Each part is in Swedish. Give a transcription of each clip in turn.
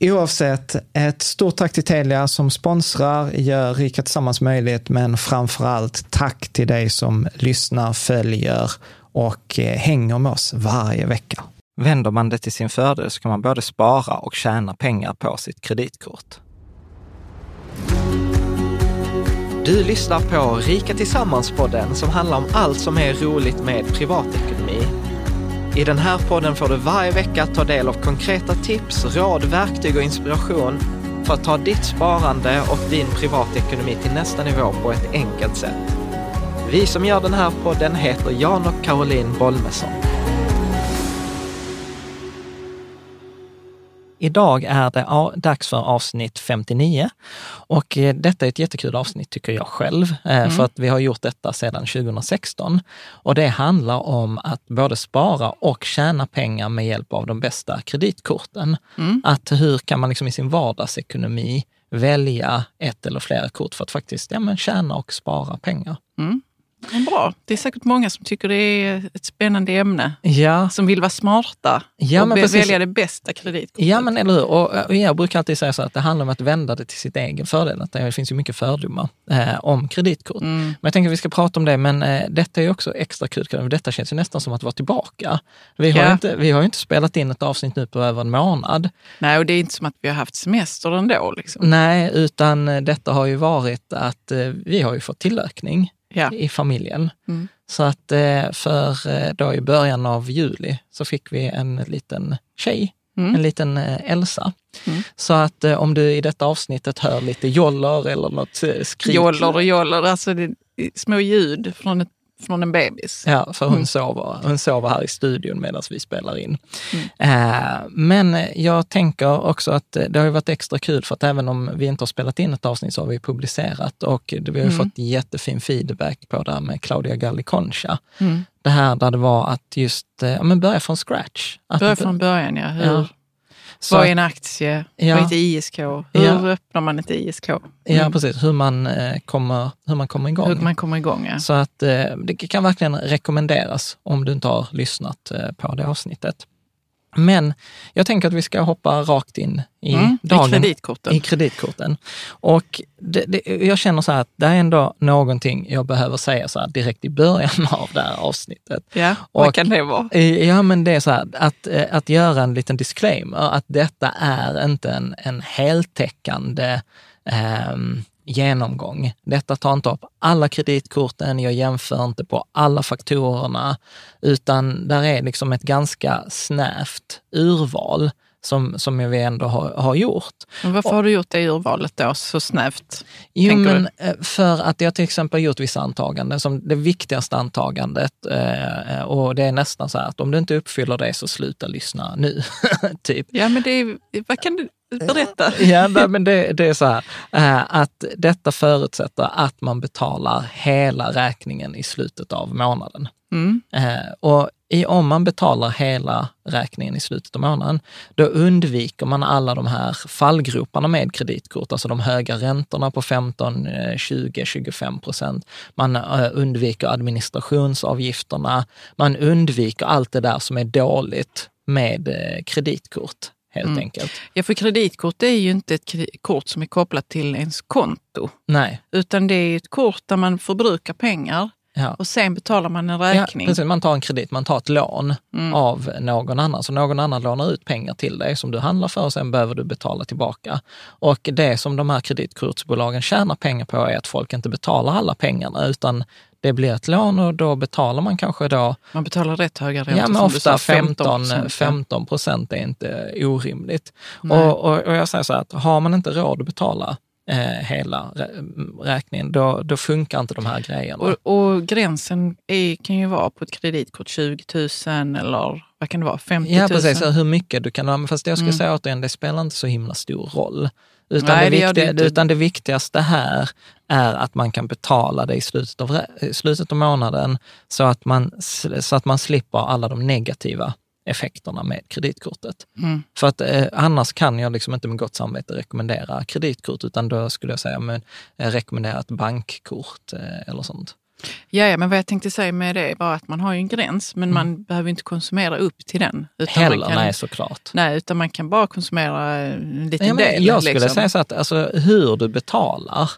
Oavsett, ett stort tack till Telia som sponsrar, gör Rika Tillsammans möjligt, men framför allt tack till dig som lyssnar, följer och eh, hänger med oss varje vecka. Vänder man det till sin fördel så kan man både spara och tjäna pengar på sitt kreditkort. Du lyssnar på Rika Tillsammans-podden som handlar om allt som är roligt med privatekonomi i den här podden får du varje vecka ta del av konkreta tips, råd, verktyg och inspiration för att ta ditt sparande och din privatekonomi till nästa nivå på ett enkelt sätt. Vi som gör den här podden heter Jan och Caroline Bolmesson. Idag är det dags för avsnitt 59 och eh, detta är ett jättekul avsnitt tycker jag själv, eh, mm. för att vi har gjort detta sedan 2016. Och det handlar om att både spara och tjäna pengar med hjälp av de bästa kreditkorten. Mm. Att hur kan man liksom i sin vardagsekonomi välja ett eller flera kort för att faktiskt ja, men tjäna och spara pengar. Mm. Bra. Det är säkert många som tycker det är ett spännande ämne. Ja. Som vill vara smarta ja, och men välja det bästa kreditkortet. Ja, men eller hur. Och, och jag brukar alltid säga så att det handlar om att vända det till sitt egen fördel. Att det finns ju mycket fördomar eh, om kreditkort. Mm. Men jag tänker att vi ska prata om det, men eh, detta är också extra kul. Detta känns ju nästan som att vara tillbaka. Vi har, ja. inte, vi har inte spelat in ett avsnitt nu på över en månad. Nej, och det är inte som att vi har haft semester ändå. Liksom. Nej, utan detta har ju varit att eh, vi har ju fått tillökning ja. i familjen. Mm. Så att eh, för eh, då i början av juli så fick vi en liten tjej, mm. en liten eh, Elsa. Mm. Så att om du i detta avsnittet hör lite joller eller något skrik. Joller och joller, alltså det, små ljud från ett från en bebis. Ja, för hon, mm. sover, hon sover här i studion medan vi spelar in. Mm. Eh, men jag tänker också att det har varit extra kul för att även om vi inte har spelat in ett avsnitt så har vi publicerat och vi har mm. fått jättefin feedback på det här med Claudia Galliconcha. Mm. Det här där det var att just ja, men börja från scratch. Att börja från början, ja. Hur, ja. Så, vad är en aktie? Ja. Vad är ett ISK? Hur ja. öppnar man ett ISK? Mm. Ja, precis. Hur man, eh, kommer, hur man kommer igång. Hur man kommer igång, ja. Så att eh, det kan verkligen rekommenderas om du inte har lyssnat eh, på det avsnittet. Men jag tänker att vi ska hoppa rakt in i mm, dagen. I kreditkorten. I kreditkorten. Och det, det, jag känner så här att det är ändå någonting jag behöver säga så här direkt i början av det här avsnittet. Ja, vad och, kan det vara? Ja, men det är så här att, eh, att göra en liten disclaimer, att detta är inte en, en heltäckande um, genomgång. Detta tar inte upp alla kreditkorten, jag jämför inte på alla faktorerna, utan där är liksom ett ganska snävt urval som, som vi ändå har, har gjort. Men varför och, har du gjort det urvalet då så snävt? Jo, men du? Eh, för att jag till exempel gjort vissa antaganden, som det viktigaste antagandet, eh, och det är nästan så här att om du inte uppfyller det så sluta lyssna nu. typ. Ja, men det är, vad kan du, Berätta. Ja, men det, det, är så här eh, att detta förutsätter att man betalar hela räkningen i slutet av månaden. Mm. Eh, och i, om man betalar hela räkningen i slutet av månaden, då undviker man alla de här fallgroparna med kreditkort, alltså de höga räntorna på 15, 20, 25 procent. Man eh, undviker administrationsavgifterna, man undviker allt det där som är dåligt med kreditkort helt mm. enkelt. Ja, för kreditkort är ju inte ett kort som är kopplat till ens konto. Nej. Utan det är ett kort där man förbrukar pengar ja. och sen betalar man en räkning. Ja, precis. Man tar en kredit, man tar ett lån mm. av någon annan. Så någon annan lånar ut pengar till dig som du handlar för och sen behöver du betala tillbaka. Och det som de här kreditkortsbolagen tjänar pengar på är att folk inte betalar alla pengarna utan det blir ett lån och då betalar man kanske då... Man betalar rätt höga räntor. Ja, men ofta 15 procent är inte orimligt. Och, och, och, jag säger så här att har man inte råd att betala eh, hela räkningen, då, då funkar inte de här grejerna. Och, och gränsen är, kan ju vara på ett kreditkort 20 000 eller vad kan det vara, 50 000? Ja, precis. Hur mycket du kan. Fast jag ska mm. säga återigen, det spelar inte så himla stor roll. Utan, Nej, det, viktiga, det utan det viktigaste här är att man kan betala det i slutet av, slutet av månaden så att, man, så att man slipper alla de negativa effekterna med kreditkortet. Mm. För att eh, annars kan jag liksom inte med gott samvete rekommendera kreditkort, utan då skulle jag säga men, eh, rekommendera ett bankkort eh, eller sånt. Ja, ja, men vad jag tänkte säga med det var att man har ju en gräns, men mm. man behöver inte konsumera upp till den. Utan Heller, kan, nej såklart. Nej, utan man kan bara konsumera en liten ja, del. Jag skulle liksom. säga så att alltså, hur du betalar,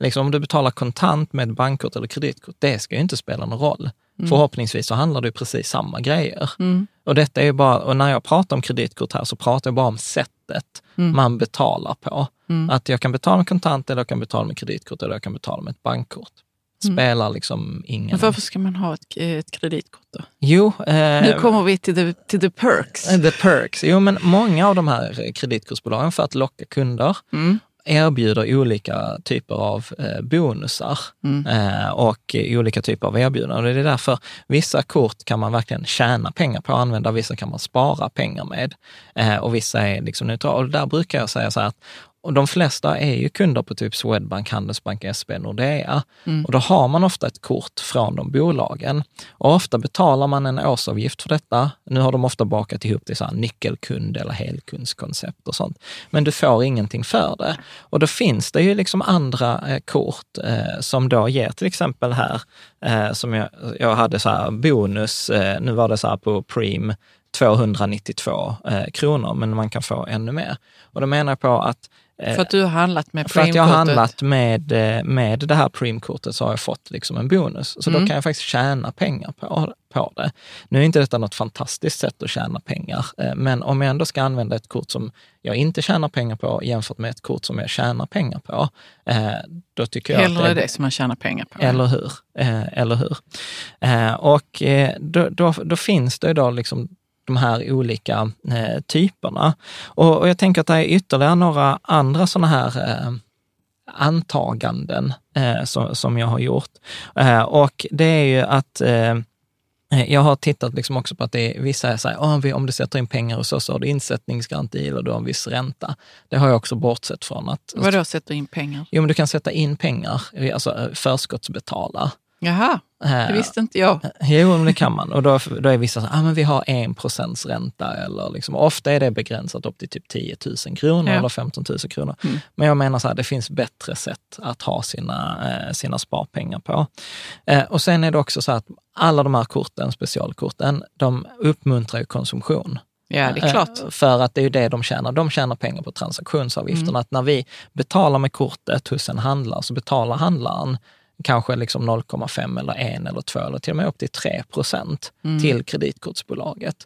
liksom, om du betalar kontant med bankkort eller kreditkort, det ska ju inte spela någon roll. Mm. Förhoppningsvis så handlar det ju precis samma grejer. Mm. Och detta är bara, och när jag pratar om kreditkort här så pratar jag bara om sättet mm. man betalar på. Mm. Att jag kan betala med kontant eller jag kan betala med kreditkort eller jag kan betala med ett bankkort. Mm. spelar liksom ingen... Men varför ska man ha ett, ett kreditkort då? Jo... Eh, nu kommer vi till the, till the perks. The perks. Jo, men många av de här kreditkortsbolagen för att locka kunder mm. erbjuder olika typer av eh, bonusar mm. eh, och olika typer av erbjudanden. Och det är därför vissa kort kan man verkligen tjäna pengar på att använda, vissa kan man spara pengar med eh, och vissa är liksom neutrala. Och där brukar jag säga så här att och de flesta är ju kunder på typ Swedbank, Handelsbank, SB, Nordea. Mm. Och då har man ofta ett kort från de bolagen. Och ofta betalar man en årsavgift för detta. Nu har de ofta bakat ihop det så här nyckelkund eller helkundskoncept och sånt. Men du får ingenting för det. Och då finns det ju liksom andra eh, kort eh, som då ger till exempel här, eh, som jag, jag hade så här bonus, eh, nu var det så här på Preem, 292 eh, kronor, men man kan få ännu mer. Och då menar jag på att för att du har handlat med För att jag har handlat med, eh, med det här Preem-kortet så har jag fått liksom en bonus. Så mm. då kan jag faktiskt tjäna pengar på, på det. Nu är inte detta något fantastiskt sätt att tjäna pengar, eh, men om jag ändå ska använda ett kort som jag inte tjänar pengar på jämfört med ett kort som jag tjänar pengar på, då tycker jag Hellre att det, det som man tjänar pengar på. Eller hur? Eller hur? Och då, då, då finns det då liksom de här olika eh, typerna. Och, och, jag tänker att det är ytterligare några andra sådana här eh, antaganden eh, som, som jag har gjort. Eh, och det är ju att eh, jag har tittat liksom också på att det är, vissa säger oh, om du sätter in pengar hos oss så har du insättningsgaranti eller du har en viss ränta. Det har jag också bortsett från. att... Vadå sätta in pengar? Jo, men du kan sätta in pengar, alltså eh, förskottsbetala. Jaha, det visste inte jag. Jo, men det kan man. Och då, då är vissa så ah, men vi har en procents ränta. Eller liksom, ofta är det begränsat upp till typ 10 000 kronor ja. eller 15 000 kronor. Mm. Men jag menar så här, det finns bättre sätt att ha sina, eh, sina sparpengar på. Eh, och sen är det också så att alla de här korten, specialkorten, de uppmuntrar ju konsumtion. Ja, det är klart. För att det är ju det de tjänar. De tjänar pengar på transaktionsavgifterna. Mm. Att när vi betalar med kortet hos en handlare så betalar handlaren kanske liksom 0,5 eller 1 eller 2 eller till och med upp till 3 procent mm. till kreditkortsbolaget.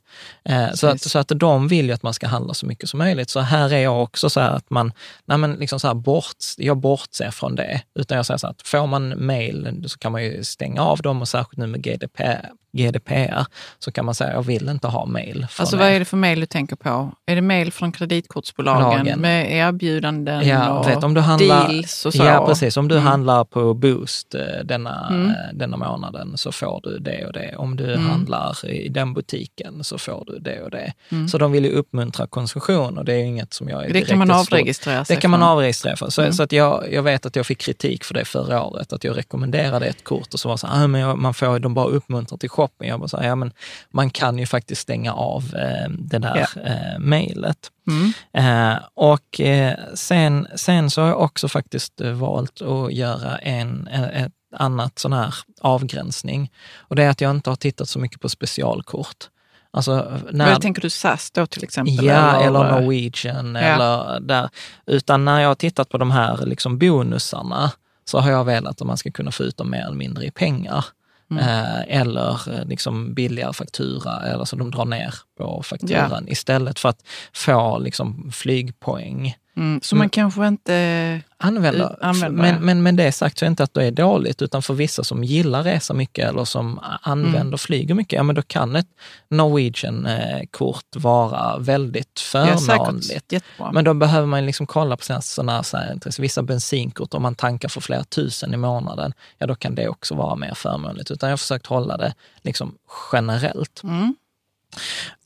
Eh, så, att, så att de vill ju att man ska handla så mycket som möjligt. Så här är jag också så här att man, nej men liksom så här bort, jag bortser från det. Utan jag säger så här att får man mail så kan man ju stänga av dem och särskilt nu med GDPR, GDPR så kan man säga jag vill inte ha mail. Alltså vad är det för mail du tänker på? Är det mail från kreditkortsbolagen Lagen. med erbjudanden ja, och vet, om du handlar, deals och så? Ja, precis. Om du mm. handlar på Boost eh, denna, mm. Eh, denna månaden så får du det och det. Om du mm. handlar i den butiken så får du det och det. Mm. Så de vill ju uppmuntra konsumtion och det är inget som jag är Det kan man avregistrera sig Det kan man avregistrera för. Så, mm. så att jag, jag vet att jag fick kritik för det förra året, att jag rekommenderade ett kort och så var så här, ah, men man får, de bara uppmuntrar till shopping. Jag bara så här, ja men man kan ju faktiskt stänga av eh, det där ja. eh, mejlet. Mm. Eh, och eh, sen, sen så har jag också faktiskt eh, valt att göra en, eh, ett annat sån här avgränsning. Och det är att jag inte har tittat så mycket på specialkort. Alltså, när, Men tänker du SAS då till exempel? Ja, eller, eller Norwegian. Ja. Eller där. Utan när jag har tittat på de här liksom bonusarna så har jag velat att man ska kunna få ut dem mer eller mindre i pengar. Mm. Eh, eller eh, liksom billigare faktura, eller så de drar ner på fakturan yeah. istället för att få liksom flygpoäng. Mm. Så man kanske inte använder. använder men, men med det sagt så är det inte att det är dåligt, utan för vissa som gillar resa mycket eller som använder mm. flyger mycket, ja men då kan ett Norwegian-kort vara väldigt förmånligt. Ja, men då behöver man liksom kolla på sina sådana här, vissa bensinkort, om man tankar för flera tusen i månaden, ja då kan det också vara mer förmånligt. Utan jag har försökt hålla det liksom generellt. Mm.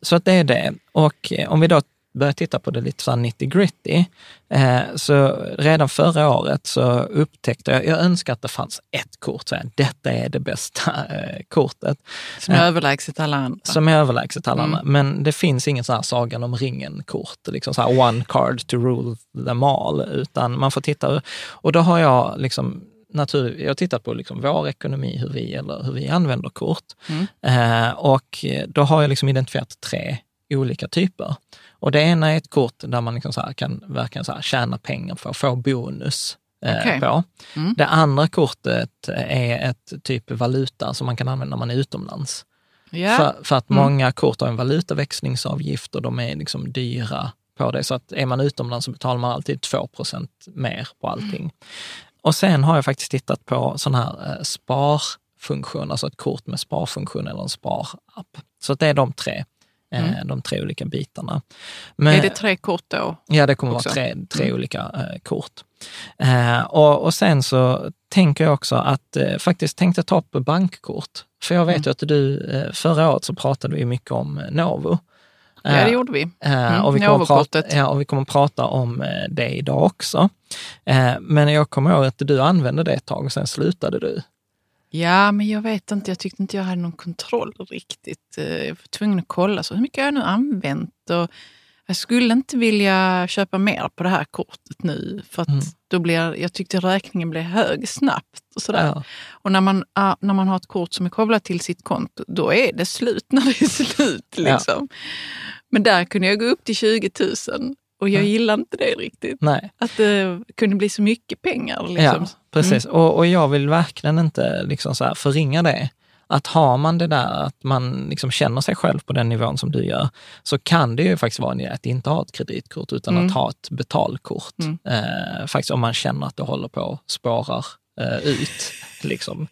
Så att det är det. Och eh, om vi då börjar titta på det lite så 90 gritty, eh, så redan förra året så upptäckte jag, jag önskar att det fanns ett kort, så här, detta är det bästa eh, kortet. Som är eh, överlägset alla andra. Som är överlägset alla mm. andra. Men det finns ingen så här Sagan om ringen-kort, liksom så här one card to rule them all, utan man får titta. Och då har jag liksom natur, jag har tittat på liksom vår ekonomi, hur vi, eller hur vi använder kort. Mm. Eh, och då har jag liksom identifierat tre olika typer. Och det ena är ett kort där man liksom kan verkligen så tjäna pengar för att få bonus eh, okay. på. Mm. Det andra kortet är ett typ valuta som man kan använda när man är utomlands. Yeah. För, för, att mm. många kort har en valutaväxlingsavgift och de är liksom dyra på det. Så att är man utomlands så betalar man alltid 2% mer på allting. Och sen har jag faktiskt tittat på sån här eh, sparfunktion, alltså ett kort med sparfunktion eller en sparapp. Så det är de tre. Eh, mm. de tre olika bitarna. Men, är det tre kort då? Ja, det kommer också? vara tre, tre mm. olika eh, kort. Eh, och, och sen så tänker jag också att eh, faktiskt tänkte ta upp bankkort. För jag vet mm. ju att du, förra året så pratade vi mycket om Novo. Ja, det gjorde vi. Mm, och, vi kommer prata, ja, och vi kommer prata om det idag också. Men jag kommer ihåg att du använde det ett tag och sen slutade du. Ja, men jag vet inte. Jag tyckte inte jag hade någon kontroll riktigt. Eh, jag var tvungen att kolla så hur mycket har jag nu använt. Och jag skulle inte vilja köpa mer på det här kortet nu. För att mm. Då blir, jag tyckte räkningen blev hög snabbt. Och, sådär. Ja. och när, man, när man har ett kort som är kopplat till sitt konto, då är det slut när det är slut. Liksom. Ja. Men där kunde jag gå upp till 20 000 och jag mm. gillar inte det riktigt. Nej. Att det kunde bli så mycket pengar. Liksom. Ja, precis. Mm. Och, och jag vill verkligen inte liksom så förringa det. Att har man det där att man liksom känner sig själv på den nivån som du gör, så kan det ju faktiskt vara en idé att inte ha ett kreditkort utan mm. att ha ett betalkort. Mm. Eh, faktiskt om man känner att det håller på att spårar eh, ut. liksom.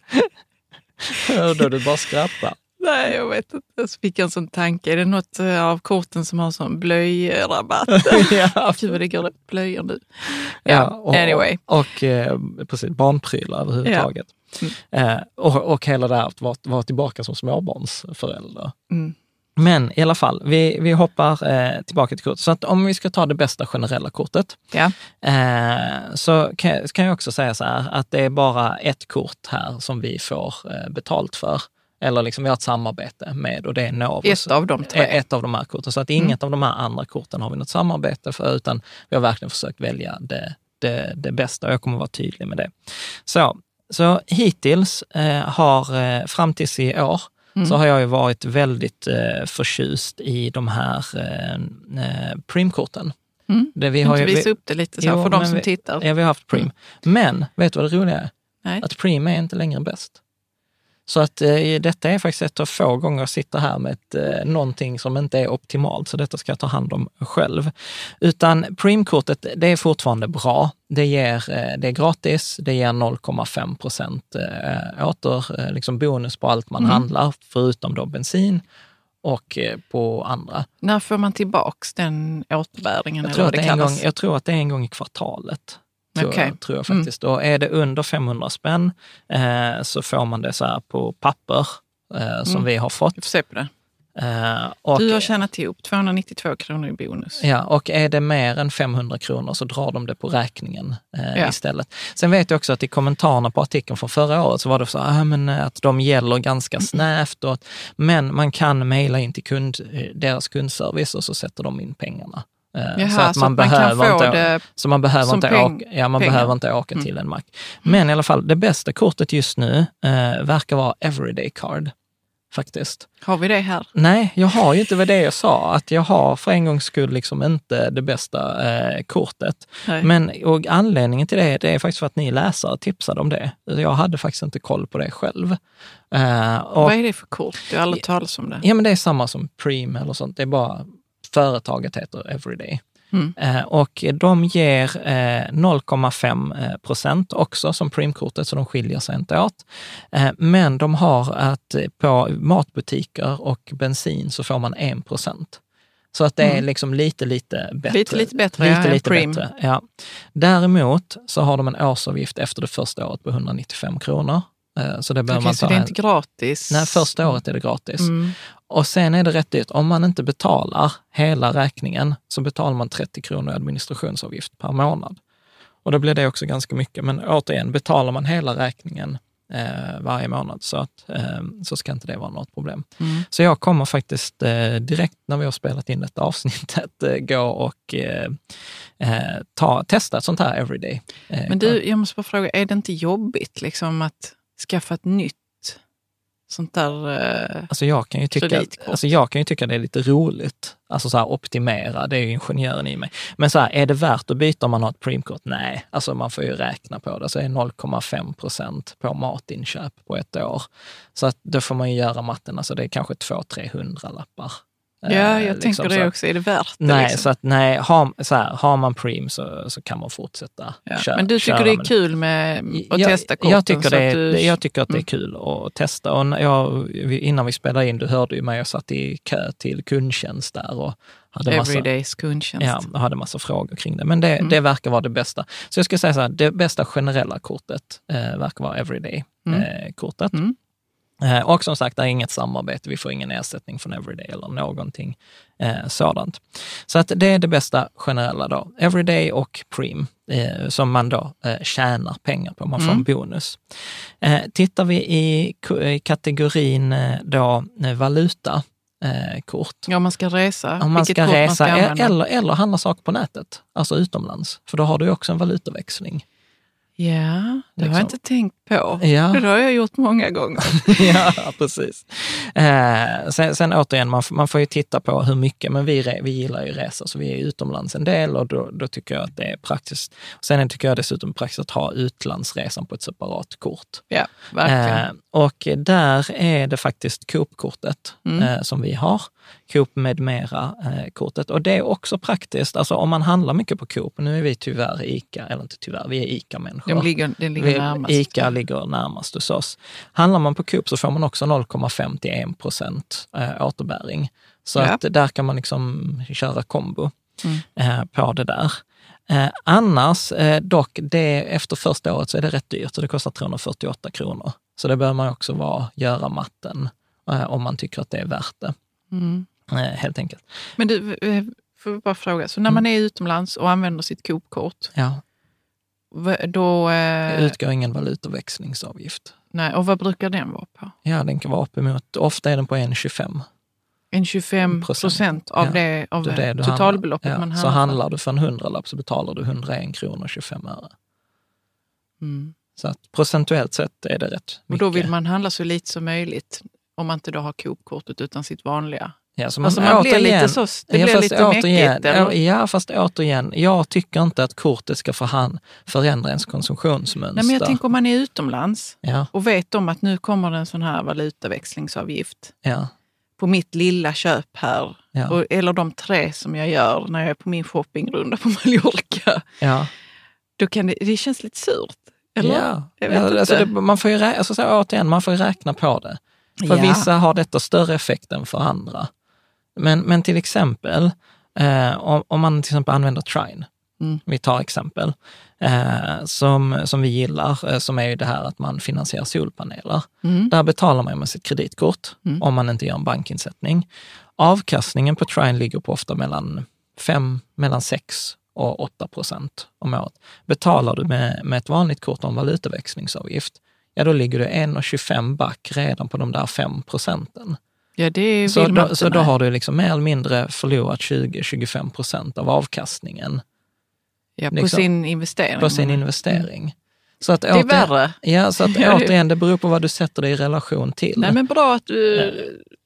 då du bara skrattar. Nej, jag vet inte. Så fick jag en sån tanke. Är det något eh, av korten som har sån blöjrabatt? ja. Gud vad det går rätt blöjor nu. Ja, ja och, anyway. Och, och eh, precis, barnprylar överhuvudtaget. Ja. Mm. Eh, och, och hela det här att vara, vara tillbaka som småbarnsförälder. Mm. Men i alla fall, vi, vi hoppar eh, tillbaka till kortet. Så att om vi ska ta det bästa generella kortet, ja. eh, så kan, kan, jag också säga så här att det är bara ett kort här som vi får eh, betalt för. Eller liksom vi har ett samarbete med och det är Novus. Ett av de tre? Ett av de här korten. Så att inget mm. av de här andra korten har vi något samarbete för, utan vi har verkligen försökt välja det, det, det bästa och jag kommer vara tydlig med det. Så, så hittills eh, har, eh, fram tills i år, så har jag ju varit väldigt eh, förtjust i de här eh, eh Preem-korten. Mm. Det vi har ju, visa upp det lite så jo, för de som vi, tittar. Ja, vi har haft Preem. Mm. Men, vet du vad det roliga är? Nej. Att Preem är inte längre bäst. Så att eh, detta är faktiskt ett av få gånger jag sitter här med ett, eh, någonting som inte är optimalt, så detta ska jag ta hand om själv. Utan Preem-kortet, det är fortfarande bra. Det, ger, eh, det är gratis, det ger 0,5 procent eh, åter, eh, liksom bonus på allt man mm. handlar, förutom då bensin och på andra. När får man tillbaks den återbäringen? Jag tror, att det, det en gång, jag tror att det är en gång i kvartalet. Tror, okay. jag, tror jag mm. faktiskt. Mm. Och är det under 500 spänn eh, så får man det så här på papper eh, som mm. vi har fått. Vi på det. Uh, och, du har tjänat ihop 292 kronor i bonus. Ja, och är det mer än 500 kronor så drar de det på räkningen uh, ja. istället. Sen vet jag också att i kommentarerna på artikeln från förra året så var det så ah, men, att de gäller ganska mm. snävt. Och, men man kan mejla in till kund, deras kundservice och så sätter de in pengarna. Eh, Jaha, så att man, så behöver man inte, så man behöver inte, peng, åka, ja, man behöver inte åka mm. till en mack. Men i alla fall, det bästa kortet just nu eh, verkar vara Everyday Card. Faktiskt. Har vi det här? Nej, jag har ju inte vad det jag sa, att jag har för en gångs skull liksom inte det bästa eh, kortet. Nej. Men och anledningen till det, det är faktiskt för att ni läsare tipsade om det. Jag hade faktiskt inte koll på det själv. Eh, och, vad är det för kort? Jag har aldrig talat om det. Ja, men det är samma som Preem eller sånt. Det är bara Företaget heter Everyday. Mm. Eh, och de ger eh, 0,5 eh, procent också som Primkortet, så de skiljer sig inte åt. Eh, men de har att på matbutiker och bensin så får man 1 procent. Så att det är mm. liksom lite, lite bättre. Lite, lite bättre, lite, ja, lite Prim. bättre. Ja. Däremot så har de en årsavgift efter det första året på 195 kronor. Eh, så det behöver okay, man ta så det är inte gratis? Nej, första året är det gratis. Mm. Och sen är det rätt dyrt. Om man inte betalar hela räkningen så betalar man 30 kronor i administrationsavgift per månad. Och då blir det också ganska mycket. Men återigen, betalar man hela räkningen eh, varje månad så, att, eh, så ska inte det vara något problem. Mm. Så jag kommer faktiskt eh, direkt när vi har spelat in detta avsnittet eh, gå och eh, eh, ta, testa ett sånt här everyday. Men du, jag måste bara fråga, är det inte jobbigt liksom att skaffa ett nytt sånt där eh, alltså jag kan ju tycka, alltså jag kan ju tycka det är lite roligt. Alltså så här optimera, det är ju ingenjören i mig. Men så här, är det värt att byta om man har ett Preemkort? Nej, alltså man får ju räkna på det. Så är 0,5 procent på matinköp på ett år. Så att då får man ju göra matten, alltså det är kanske 200-300 lappar Ja, jag liksom, tänker det också. Är det värt det? Nej, liksom? så att, nej har, så här, har man Preem så, så kan man fortsätta ja. köra. Men du tycker det är kul med att jag, testa korten? Jag tycker, det, du... jag tycker att det är mm. kul att testa. Och jag, innan vi spelade in, du hörde ju mig, jag satt i kö till kundtjänst där och hade massa, Everydays kundtjänst. Ja, och hade massa frågor kring det. Men det, mm. det verkar vara det bästa. Så jag skulle säga så här, det bästa generella kortet eh, verkar vara Everyday-kortet. Mm. Eh, mm. Eh, och som sagt, det är inget samarbete, vi får ingen ersättning från Everyday eller någonting eh, sådant. Så att det är det bästa generella då. Everyday och Preem, eh, som man då eh, tjänar pengar på, man får mm. en bonus. Eh, tittar vi i, i kategorin eh, då eh, valuta, kort. Ja, man ska resa. Om man ska resa man ska eller, eller handla saker på nätet, alltså utomlands. För då har du också en valutaväxling. Ja, det liksom. har jag liksom. inte tänkt på. Ja. Det har jag gjort många gånger. ja, precis. Eh, sen, sen återigen, man, man får ju titta på hur mycket, men vi, vi gillar ju resa, så vi är utomlands en del och då, då tycker jag att det är praktiskt. Sen tycker jag dessutom praktiskt att ha utlandsresan på ett separat kort. Ja, verkligen. Eh, och där är det faktiskt Coop-kortet mm. eh, som vi har. Coop med mera-kortet. och det är också praktiskt. Alltså om man handlar mycket på Coop, nu är vi tyvärr ICA, eller inte tyvärr, vi är ICA-människor. De ligger, den ligger närmast. ICA ligger närmast hos oss. Handlar man på Coop så får man också 0,51 procent eh, återbäring. Så ja. att där kan man liksom köra kombo mm. eh, på det där. Eh, annars, eh, dock, det, efter första året så är det rätt dyrt, så det kostar 348 kronor. Så det behöver man också vara, göra matten eh, om man tycker att det är värt det. Mm. Helt enkelt. Men du, eh, får vi bara fråga, så när man mm. är utomlands och använder sitt Coop-kort, ja. då... Eh, utgår ingen valutaväxlingsavgift. Nej, och vad brukar den vara på? Ja, den kan vara uppemot, ofta är den på 1,25. En 25 procent av, ja, det, av det, det totalbeloppet ja, man handlar Så handlar du för en hundralapp så betalar du 101 kronor och 25 öre. Mm. Så att procentuellt sett är det rätt mycket. Och då vill man handla så lite som möjligt om man inte då har Coop-kortet utan sitt vanliga. Ja, så Alltså man blir lite så, det ja, blir lite återigen, mäckigt. Eller? Ja, fast återigen, jag tycker inte att kortet ska förhan- förändra ens konsumtionsmönster. Nej, men jag tänker om man är utomlands ja, och vet om att nu kommer det en sån här valutaväxlingsavgift ja, på mitt lilla köp här. Ja. Och, eller de tre som jag gör när jag är på min shoppingrunda på Mallorca. ja. Då kan det, det känns lite surt. Eller? Ja, alltså det, man får ju alltså så, återigen, man får räkna på det. För Ja. vissa har detta större effekt än för andra. Men, men till exempel, eh, om, om man till exempel använder Trine, Mm. vi tar exempel, eh, som, som vi gillar, eh, som är ju det här att man finansierar solpaneler. Mm. Där betalar man med sitt kreditkort Mm. om man inte gör en bankinsättning. Avkastningen på Trine ligger på ofta mellan, fem, mellan 6 och 8 procent om året. Betalar du med, med ett vanligt kort en valutaväxlingsavgift, ja då ligger du 1,25 back redan på de där 5 procenten. Ja, det Så, då, så då har du liksom mer eller mindre förlorat 20-25 procent av avkastningen ja, på liksom- sin investering. på sin investering. Så att Det är återigen- värre. Ja, så att Ja, återigen, det beror på vad du sätter det i relation till. Nej, men bra att du,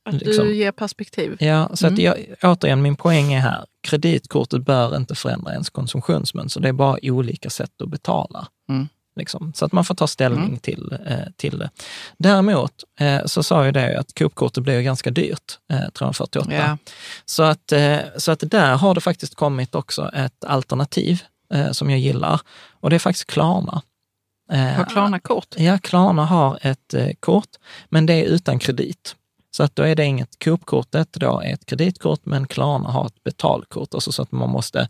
att liksom. du ger perspektiv. Ja, så att Mm. jag, återigen, min poäng är här, kreditkortet bör inte förändra ens konsumtionsmönster. Det är bara olika sätt att betala. Mm. Liksom. Så att man får ta ställning Mm. till, eh, till det. Däremot eh, så sa jag det att Coop-kortet blev ganska dyrt, eh, 348. Ja. Så, att, eh, så att där har det faktiskt kommit också ett alternativ eh, som jag gillar och det är faktiskt Klarna. Eh, Har Klarna kort? Ja, Klarna har ett eh, kort, men det är utan kredit. Så att då är det inget Coop-kortet, då är ett kreditkort, men Klarna har ett betalkort, alltså så att man måste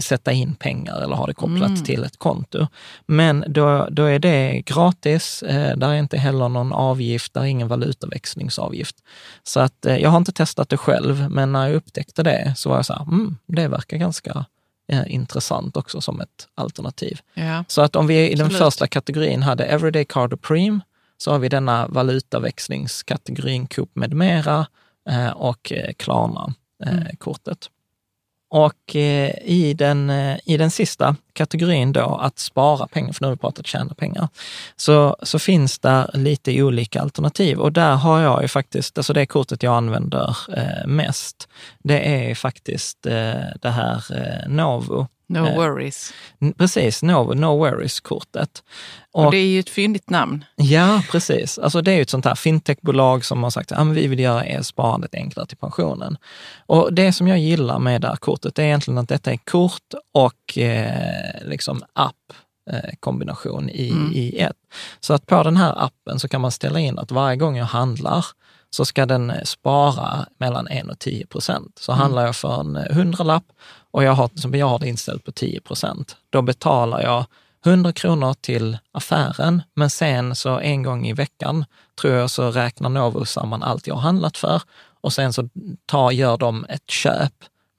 sätta in pengar eller ha det kopplat Mm. till ett konto. Men då, då är det gratis, eh, där är inte heller någon avgift, där är ingen valutaväxlingsavgift. Så att eh, jag har inte testat det själv, men när jag upptäckte det så var jag så här, mm, det verkar ganska eh, intressant också som ett alternativ. Ja. Så att om vi i den Absolut. första kategorin hade Everyday Card och Preem, så har vi denna valutaväxlingskategorin Coop med mera eh, och eh, Mm. Och eh, i, den, eh, i den sista kategorin då, att spara pengar, för nu har vi pratat tjäna pengar, så, så finns där lite olika alternativ. Och där har jag ju faktiskt, alltså det kortet jag använder eh, mest, det är faktiskt det här Novo. No Eh, worries. Precis, No, no Worries-kortet. Och det är ju ett fyndigt namn. Ja, precis. Alltså det är ju ett sånt här fintechbolag som har sagt att ah, vi vill göra er sparandet enklare till pensionen. Och det som jag gillar med det här kortet är egentligen att detta är kort och eh, liksom app eh, kombination i, Mm. i ett. Så att på den här appen så kan man ställa in att varje gång jag handlar så ska den eh, spara mellan 1 och 10 procent. Så handlar jag för en hundralapp och jag har, som jag har det inställt på 10 procent, då betalar jag 100 kronor till affären, men sen så en gång i veckan tror jag så räknar Novo samman allt jag har handlat för och sen så tar, gör de ett köp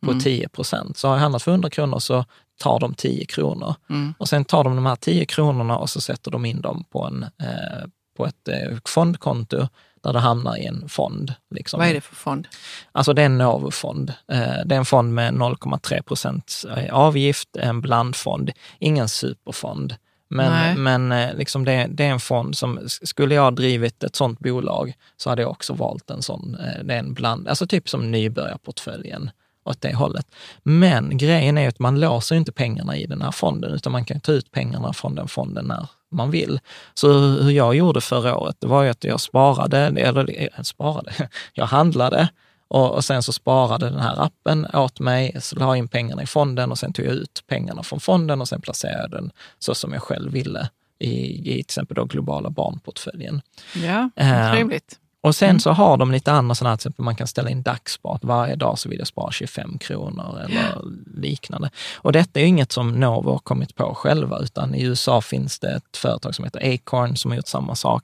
på Mm. 10 procent. Så har jag handlat för 100 kronor så tar de 10 kronor. Mm. Och sen tar de de här 10 kronorna och så sätter de in dem på, en, eh, på ett eh, fondkonto där det hamnar i en fond. Liksom. Vad är det för fond? Alltså det är en Novo-fond. Eh, Det är en fond med 0,3 procent avgift, en blandfond, ingen superfond. Nej. Men, men eh, liksom det, det är en fond som, skulle jag ha drivit ett sånt bolag så hade jag också valt en sån, eh, det är en bland, alltså typ som nybörjarportföljen åt det hållet. Men grejen är att man låser inte pengarna i den här fonden, utan man kan ta ut pengarna från den fonden när man vill. Så hur jag gjorde förra året, det var ju att jag sparade, eller eh, sparade, jag handlade och, och sen så sparade den här appen åt mig, så la in pengarna i fonden och sen tog jag ut pengarna från fonden och sen placerade den så som jag själv ville i, i till exempel då globala barnportföljen. Ja, Eh, trevligt. Och sen Mm. så har de lite andra sådana, här, till exempel man kan ställa in dagsspar, att varje dag så vill jag spara 25 kronor eller liknande. Och detta är inget som Novo har kommit på själva, utan i USA finns det ett företag som heter Acorn som har gjort samma sak.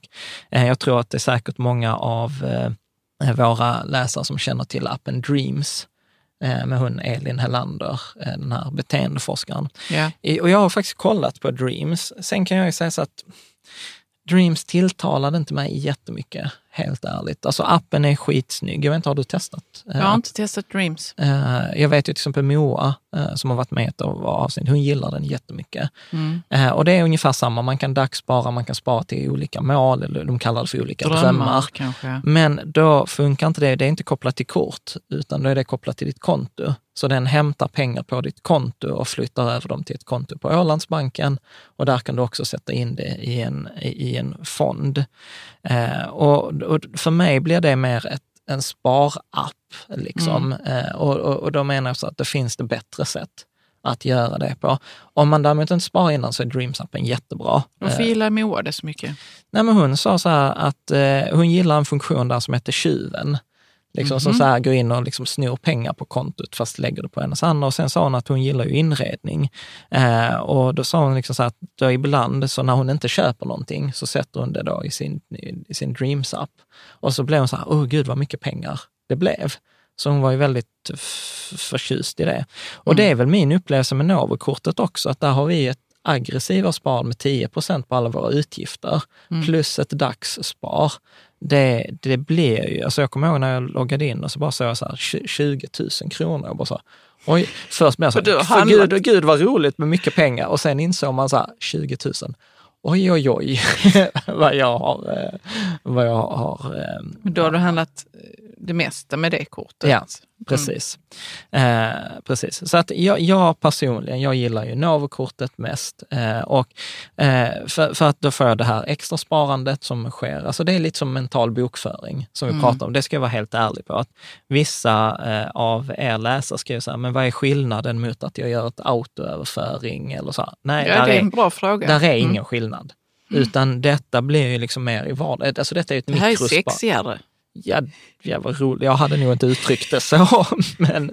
Eh, Jag tror att det är säkert många av eh, våra läsare som känner till appen Dreams eh, med hon Elin Helander, eh, den här beteendeforskaren. I- Och jag har faktiskt kollat på Dreams. Sen kan jag ju säga så att Dreams tilltalade inte mig jättemycket helt ärligt. Alltså appen är skitsnygg. Jag vet inte, har du testat? Jag har inte testat Dreams. Eh, Jag vet ju till exempel Moa, eh, som har varit med i ett av avsnitt, hon gillar den jättemycket. Mm. Eh, Och det är ungefär samma, man kan dagsspara, man kan spara till olika mål, eller de kallar det för olika drömmar. Drömmar kanske. Men då funkar inte det, det är inte kopplat till kort, utan då är det kopplat till ditt konto. Så den hämtar pengar på ditt konto och flyttar över dem till ett konto på Ålandsbanken. Och där kan du också sätta in det i en, i en fond. Eh, och, och för mig blir det mer ett, en sparapp. Liksom. Eh, och, och, och då menar jag så att det finns det bättre sätt att göra det på. Om man däremot inte sparar innan så är Dreams-appen jättebra. Varför gillar Moa det så mycket? Nej, men hon sa så här att eh, hon gillar en funktion där som heter tjuven. Liksom, Som så här går in och liksom snor pengar på kontot fast lägger det på hennes andra. Och sen sa hon att hon gillar ju inredning. Eh, och då sa hon liksom så att då ibland, så när hon inte köper någonting, så sätter hon det då i sin, i sin Dreams-app. Och så blev hon så här, åh gud vad mycket pengar det blev. Så hon var ju väldigt förtjust i det. Och det är väl min upplevelse med Novo-kortet också, att där har vi ett aggressivare spar med 10 procent på alla våra utgifter, plus ett dagsspar. Det, det blir ju, alltså jag kommer ihåg när jag loggade in och så bara såg jag så här, tj- 20 000 kronor. Jag bara så här, oj, först blev jag så här, för gud, gud vad roligt med mycket pengar. Och sen insåg man så här, 20 000. Oj, oj, oj, vad jag har, eh, vad jag har eh, Men då har du handlat eh, det mesta med det kortet. Ja, Precis. Eh, precis. Så att jag, jag personligen, jag gillar ju Novo-kortet mest. Eh, och, eh, för, för att då får jag det här extra sparandet som sker. Alltså det är lite som mental bokföring som vi pratar om. Det ska jag vara helt ärlig på. Att vissa eh, av er läsare skriver så här, men vad är skillnaden mot att jag gör ett autoöverföring eller så? här? Nej, Ja, det är en bra fråga. där är Mm. ingen skillnad. Utan detta blir ju liksom mer i vardagen. Alltså detta är ett Det här är sexigare. Ja, ja, vad roligt. Jag hade nog inte uttryckt det så, men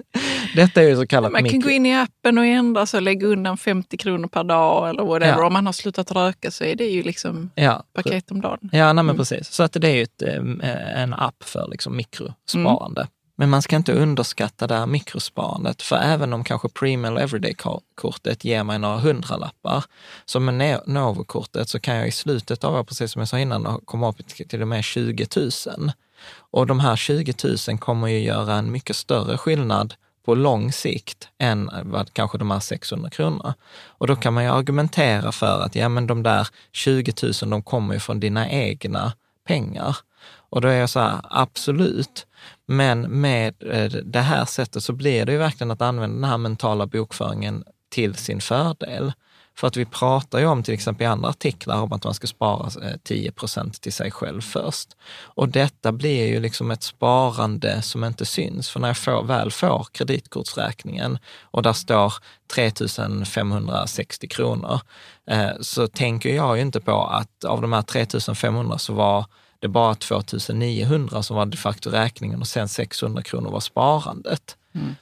detta är ju så kallat Man kan mikro. gå in i appen och ändra och lägga undan 50 kronor per dag eller whatever. Ja. Om man har slutat röka så är det ju liksom Ja, paket om dagen. ja nej, men Mm. precis. Så att det är ju ett, eh, en app för liksom mikrosparande. Men man ska inte underskatta det här mikrosparandet, för även om kanske Premium eller Everyday-kortet ger mig några hundralappar, så med Novo-kortet så kan jag i slutet av precis som jag sa innan, komma upp till till och med 20 000. Och de här 20 000 kommer ju göra en mycket större skillnad på lång sikt än vad kanske de här 600 kronorna. Och då kan man ju argumentera för att ja, men de där 20 000, de kommer ju från dina egna pengar. Och då är jag så här, absolut. Men med eh, det här sättet så blir det ju verkligen att använda den här mentala bokföringen till sin fördel. För att vi pratar ju om till exempel i andra artiklar om att man ska spara eh, 10 procent till sig själv först. Och detta blir ju liksom ett sparande som inte syns. För när jag får, väl får kreditkortsräkningen och där står 3 560 kronor, eh, så tänker jag ju inte på att av de här 3 500 så var det bara 2 900 som var de facto räkningen och sen 600 kronor var sparandet.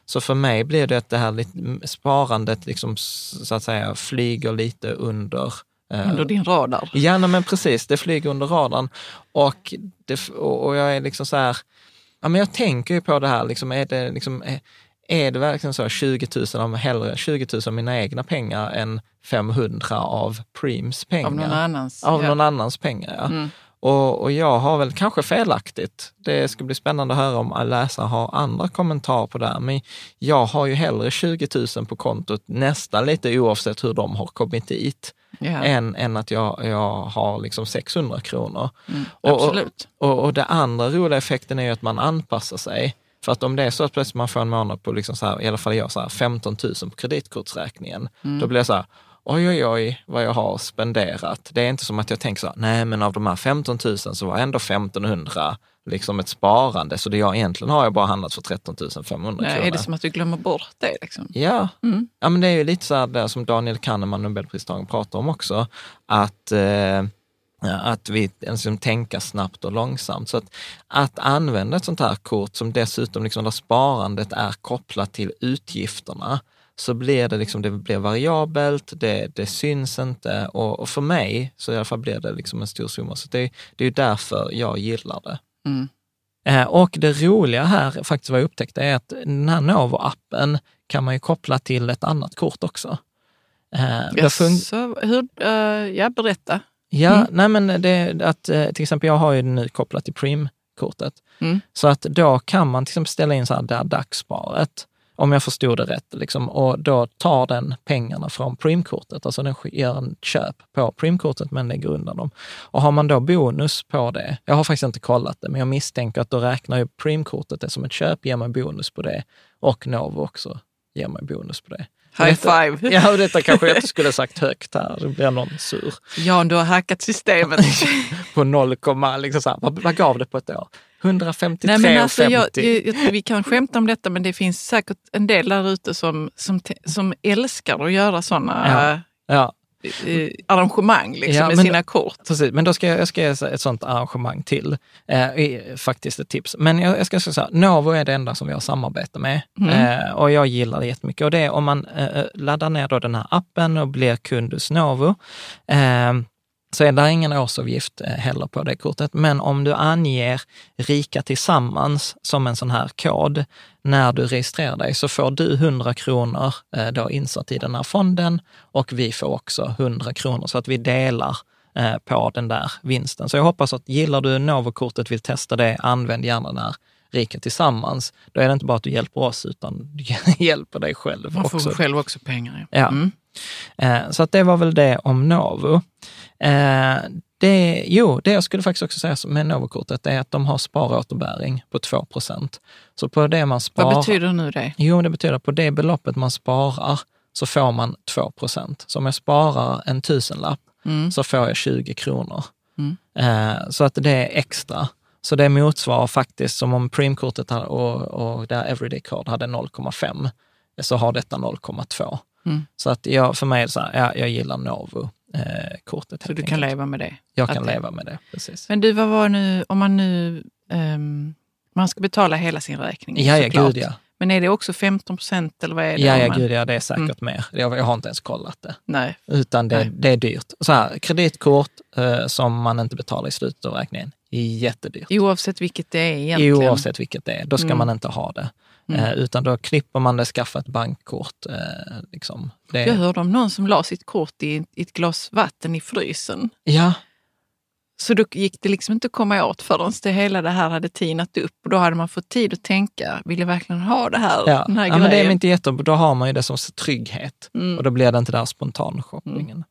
Så för mig blir det att det här sparandet liksom, så att säga flyger lite under eh, Under din radar. Ja, men precis. Det flyger under radarn. Och, det, och och jag är liksom så här, ja, men jag tänker ju på det här, liksom, är, det, liksom, är, är det verkligen så 20 000 av hellre 20 000 av mina egna pengar än 500 av Preems pengar? Av någon annans. Av ja. någon annans pengar, ja. Mm. Och, och jag har väl kanske felaktigt. Det ska bli spännande att höra om läsare har andra kommentarer på det här. Men jag har ju hellre 20 000 på kontot, nästan lite oavsett hur de har kommit dit, Ja. än, än att jag, jag har liksom 600 kronor. Mm, Och- absolut. Och, och det andra roliga effekten är ju att man anpassar sig. För att om det är så att plötsligt man får en månad på, liksom så här, i alla fall jag, så här, 15 000 på kreditkortsräkningen, Mm. då blir jag så här, oj oj oj vad jag har spenderat. Det är inte som att jag tänker så nej men av de här 15 000 så var ändå 1500 liksom ett sparande, så det jag egentligen har jag bara handlat för 13 500 Ja, kronor. är det som att du glömmer bort det? Liksom? Ja. Mm. ja, men det är ju lite så här det som Daniel Kahneman, Nobelpristagaren, pratar om också. Att, eh, att vi liksom tänka snabbt och långsamt. Så att, att använda ett sånt här kort som dessutom liksom där sparandet är kopplat till utgifterna, så blir det, liksom, det blir variabelt, det, det syns inte och, och för mig så i alla fall blir det liksom en stor summa. Så det, det är därför jag gillar det. Mm. Eh, Och det roliga här, faktiskt vad jag upptäckte, är att den här Novo-appen kan man ju koppla till ett annat kort också. Eh, det fun- Jaså, hur, eh, ja, berätta. Ja, Mm. nej men det, att, eh, till exempel jag har ju det nu kopplat till Preem-kortet. Mm. Så att då kan man till exempel ställa in så här där dagssparet, om jag förstod det rätt, liksom, och då tar den pengarna från Preem-kortet, alltså den gör en köp på Preem-kortet men lägger undan dem. Och har man då bonus på det, jag har faktiskt inte kollat det, men jag misstänker att då räknar ju Preem-kortet det som ett köp, ger mig bonus på det och Novo också ger mig bonus på det. High detta, five! Ja, och detta kanske jag inte skulle sagt högt här, då blir någon sur Jan, du har hackat systemet. på 0, liksom så här, vad, vad gav det på ett år? 153 Nej, men alltså, och jag, 50. jag, vi kan skämta om detta, men det finns säkert en del där ute som, som, som älskar att göra sådana Ja, eh, arrangemang liksom, Ja, med men- sina kort. precis. Men då ska jag, jag ska ge ett sånt arrangemang till. Eh, faktiskt ett tips. Men jag, jag ska säga så här, Novo är det enda som vi har samarbete med. Mm. Eh, och jag gillar det jättemycket. Och det är om man eh, laddar ner då den här appen och blir kund hos Novo, eh, så är det ingen årsavgift eh, heller på det kortet. Men om du anger Rika Tillsammans som en sån här kod när du registrerar dig så får du 100 kronor eh, då insatt i den här fonden och vi får också 100 kronor så att vi delar eh, på den där vinsten. Så jag hoppas att gillar du Novo-kortet, vill testa det, använd gärna den här Rika Tillsammans. Då är det inte bara att du hjälper oss utan du hjälper dig själv Man får också. själv också pengar. Ja. Mm. Eh, Så att det var väl det om Novo. Eh, Det, jo, det jag skulle faktiskt också säga med Novo-kortet är att de har sparåterbäring på 2 Så på det man sparar... Vad betyder nu det? Jo, det betyder att på det beloppet man sparar så får man 2 Så om jag sparar en tusenlapp Mm. så får jag 20 kronor. Mm. Eh, så att det är extra. Så det motsvarar faktiskt som om Preem-kortet och, och det här Everyday Card hade 0,5 så har detta 0,2. Mm. Så att jag, för mig är det så här, ja, jag gillar Novo-kortet. Så du kan leva med det? Jag kan det- leva med det, precis. Men du, vad var nu, om man nu, ehm, man ska betala hela sin räkning Ja, ja, gud ja. Men är det också 15 procent eller vad är det? Ja, ja, man- gud ja, det är säkert Mm. mer. Jag, jag har inte ens kollat det. Nej. Utan det, Nej. det är dyrt. Så här, kreditkort eh, som man inte betalar i slutet av räkningen, jättedyrt. Oavsett vilket det är egentligen. Oavsett vilket det är, då ska Mm. man inte ha det. Mm. Eh, utan då klipper man det, skaffa ett bankkort. Eh, liksom. det, Jag hörde om någon som la sitt kort i, i ett glas vatten i frysen. ja, Så då gick det liksom inte att komma åt förrän det hela det här hade tinat upp. Och då hade man fått tid att tänka, vill jag verkligen ha det här? ja. Den här ja men det är grejen? inte jättebra. Då har man ju det som trygghet. Mm. Och då blir det inte där spontanshoppingen.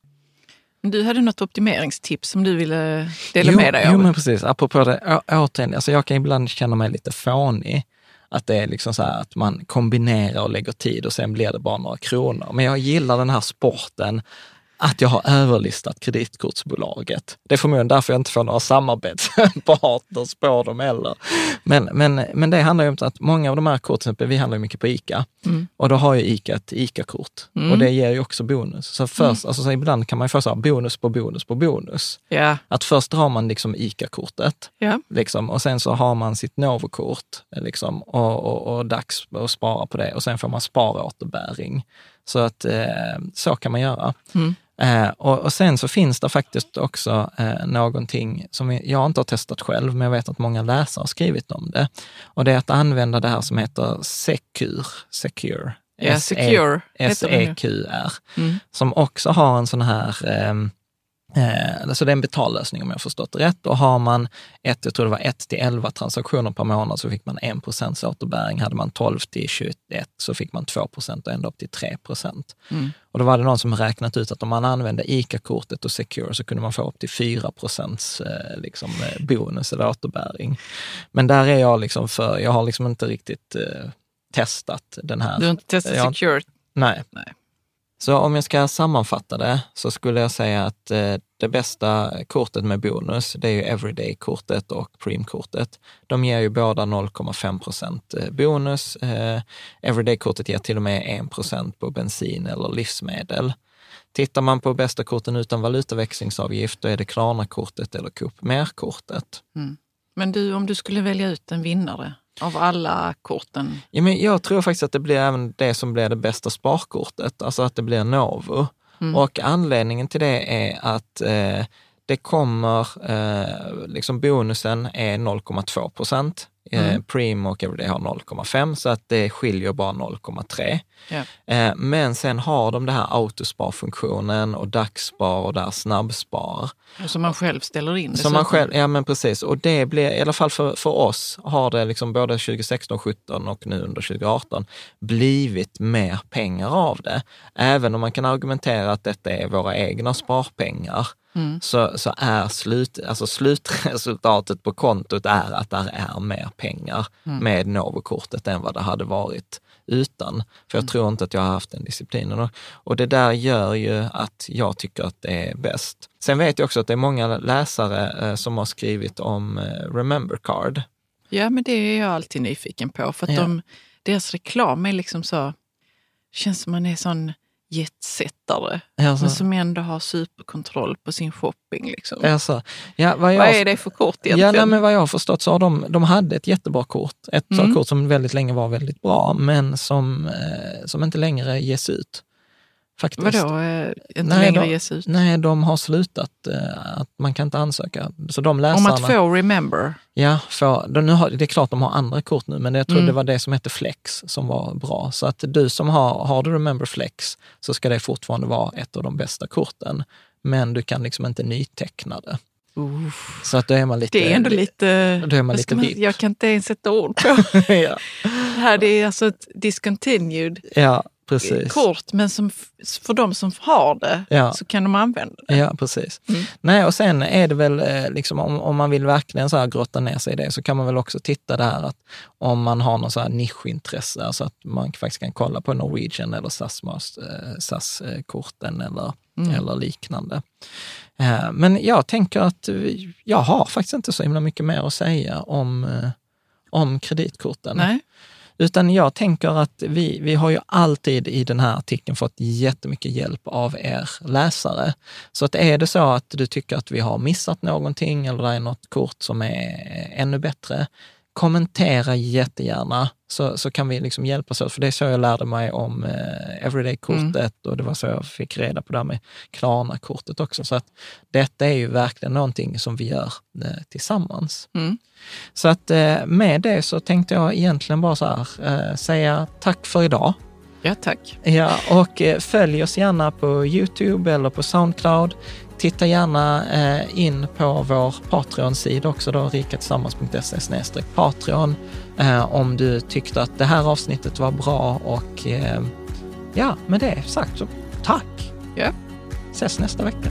Men Du hade något optimeringstips som du ville dela jo, med dig Jo, av. men precis. Apropå det, å, återigen, alltså jag kan ibland känna mig lite fånig. Att det är liksom så här att man kombinerar och lägger tid och sen blir det bara några kronor. Men jag gillar den här sporten att jag har överlistat kreditkortsbolaget. Det är förmodligen därför jag inte får några samarbetspartners på dem heller. Men, men, men det handlar ju om att många av de här korten, vi handlar ju mycket på ICA, Mm. och då har ju ICA ett ICA-kort Mm. och det ger ju också bonus. Så först, alltså så ibland kan man ju få så här bonus på bonus på bonus. Ja, Att först har man liksom ICA-kortet ja. liksom, och sen så har man sitt Novo-kort liksom, och, och, och dags att spara på det och sen får man sparåterbäring. Så att eh, så kan man göra. Mm. Eh, och, och sen så finns det faktiskt också eh, någonting som jag inte har testat själv, men jag vet att många läsare har skrivit om det. Och det är att använda det här som heter Secure. Secure. Ja, S-E- secure heter det nu. S-E-Q-R Mm. som också har en sån här, ehm, eh, alltså det är en betallösning om jag förstått det rätt. Och har man ett, jag tror det var 1 till 11 transaktioner per månad så fick man 1 procents återbäring. Hade man 12 till 21 så fick man 2 procent och ända upp till 3 procent. Mm. Och då var det någon som räknat ut att om man använde ICA-kortet och Secure så kunde man få upp till 4 procents eh, liksom, eh, bonus eller återbäring. Men där är jag liksom för, jag har liksom inte riktigt eh, testat den här. Du har inte testat. Secure? Nej. Nej. Så om jag ska sammanfatta det så skulle jag säga att eh, det bästa kortet med bonus, det är ju Everyday-kortet och Preem-kortet. De ger ju båda 0,5 procent eh, bonus. Eh, Everyday-kortet ger till och med 1 procent på bensin eller livsmedel. Tittar man på bästa korten utan valutaväxlingsavgift, då är det Klarna-kortet eller Coop Mer-kortet. Mm. Men du, om du skulle välja ut en vinnare av alla korten? Ja, men jag tror faktiskt att det blir även det som blir det bästa sparkortet, alltså att det blir Novo. Mm. Och anledningen till det är att eh, det kommer, eh, liksom bonusen är 0,2 procent Mm. Prim och Everyday har 0,5 så att det skiljer bara 0,3. Ja. Eh, Men sen har de det här autosparfunktionen och dagsspar och där snabbspar. Som man själv ställer in. Som man själv, ja men precis, och det blir, i alla fall för, för oss, har det liksom både 2016, 17 och nu under 2018 blivit mer pengar av det. Även om man kan argumentera att detta är våra egna sparpengar, Mm. så, så är slut, alltså slutresultatet på kontot är att där är mer pengar Mm. med Novokortet än vad det hade varit utan. För jag Mm. tror inte att jag har haft den disciplinen. Och, och det där gör ju att jag tycker att det är bäst. Sen vet jag också att det är många läsare eh, som har skrivit om eh, Remember Card. Ja, men det är jag alltid nyfiken på. För att Ja. de, deras reklam är liksom så... känns som man är sån jetsättare. Alltså, Men som ändå har superkontroll på sin shopping. Liksom. alltså, ja, vad jag, Vad är det för kort egentligen? Ja, nej, men vad jag har förstått så har de, de hade ett jättebra kort. Ett Mm. kort som väldigt länge var väldigt bra, men som, eh, som inte längre ges ut. Faktiskt. Vadå, eh, inte Nej, längre då- ges ut? Nej, de har slutat. Eh, att man kan inte ansöka. Så de Om läsarna... att få remember? Ja, för, de, nu har, det är klart de har andra kort nu, men jag tror Mm. det var det som hette Flex som var bra. Så att du som har, har du Remember Flex så ska det fortfarande vara ett av de bästa korten. Men du kan liksom inte nyteckna det. Så att då är man lite... Det är ändå lite... Då är man lite man, jag kan inte ens sätta ord på ja, det här. Det är alltså ett discontinued ja, precis. kort, men som, för de som har det Ja. så kan de använda det. Ja, precis. Mm. Nej, och sen är det väl, eh, liksom, om, om man vill verkligen så här grotta ner sig i det, så kan man väl också titta där att om man har någon så här nischintresse, alltså att man faktiskt kan kolla på Norwegian eller SAS-korten eh, SAS, eh, eller, Mm. eller liknande. Men jag tänker att jag har faktiskt inte så himla mycket mer att säga om, om kreditkorten. Nej? Utan jag tänker att vi, vi har ju alltid i den här artikeln fått jättemycket hjälp av er läsare. Så att är det så att du tycker att vi har missat någonting eller det är något kort som är ännu bättre, kommentera jättegärna så, så kan vi liksom hjälpas åt. För det är så jag lärde mig om eh, Everyday-kortet och det var så jag fick reda på det här med Klarna-kortet också. Så att detta är ju verkligen någonting som vi gör eh, tillsammans. Mm. Så att eh, med det så tänkte jag egentligen bara så här, eh, säga tack för idag. Ja, tack. Ja, och eh, följ oss gärna på Youtube eller på Soundcloud. Titta gärna eh, in på vår Patreon-sida också då, rikatillsammans.se Patreon, om du tyckte att det här avsnittet var bra och eh, ja, med det sagt så tack! Ja. Ses nästa vecka.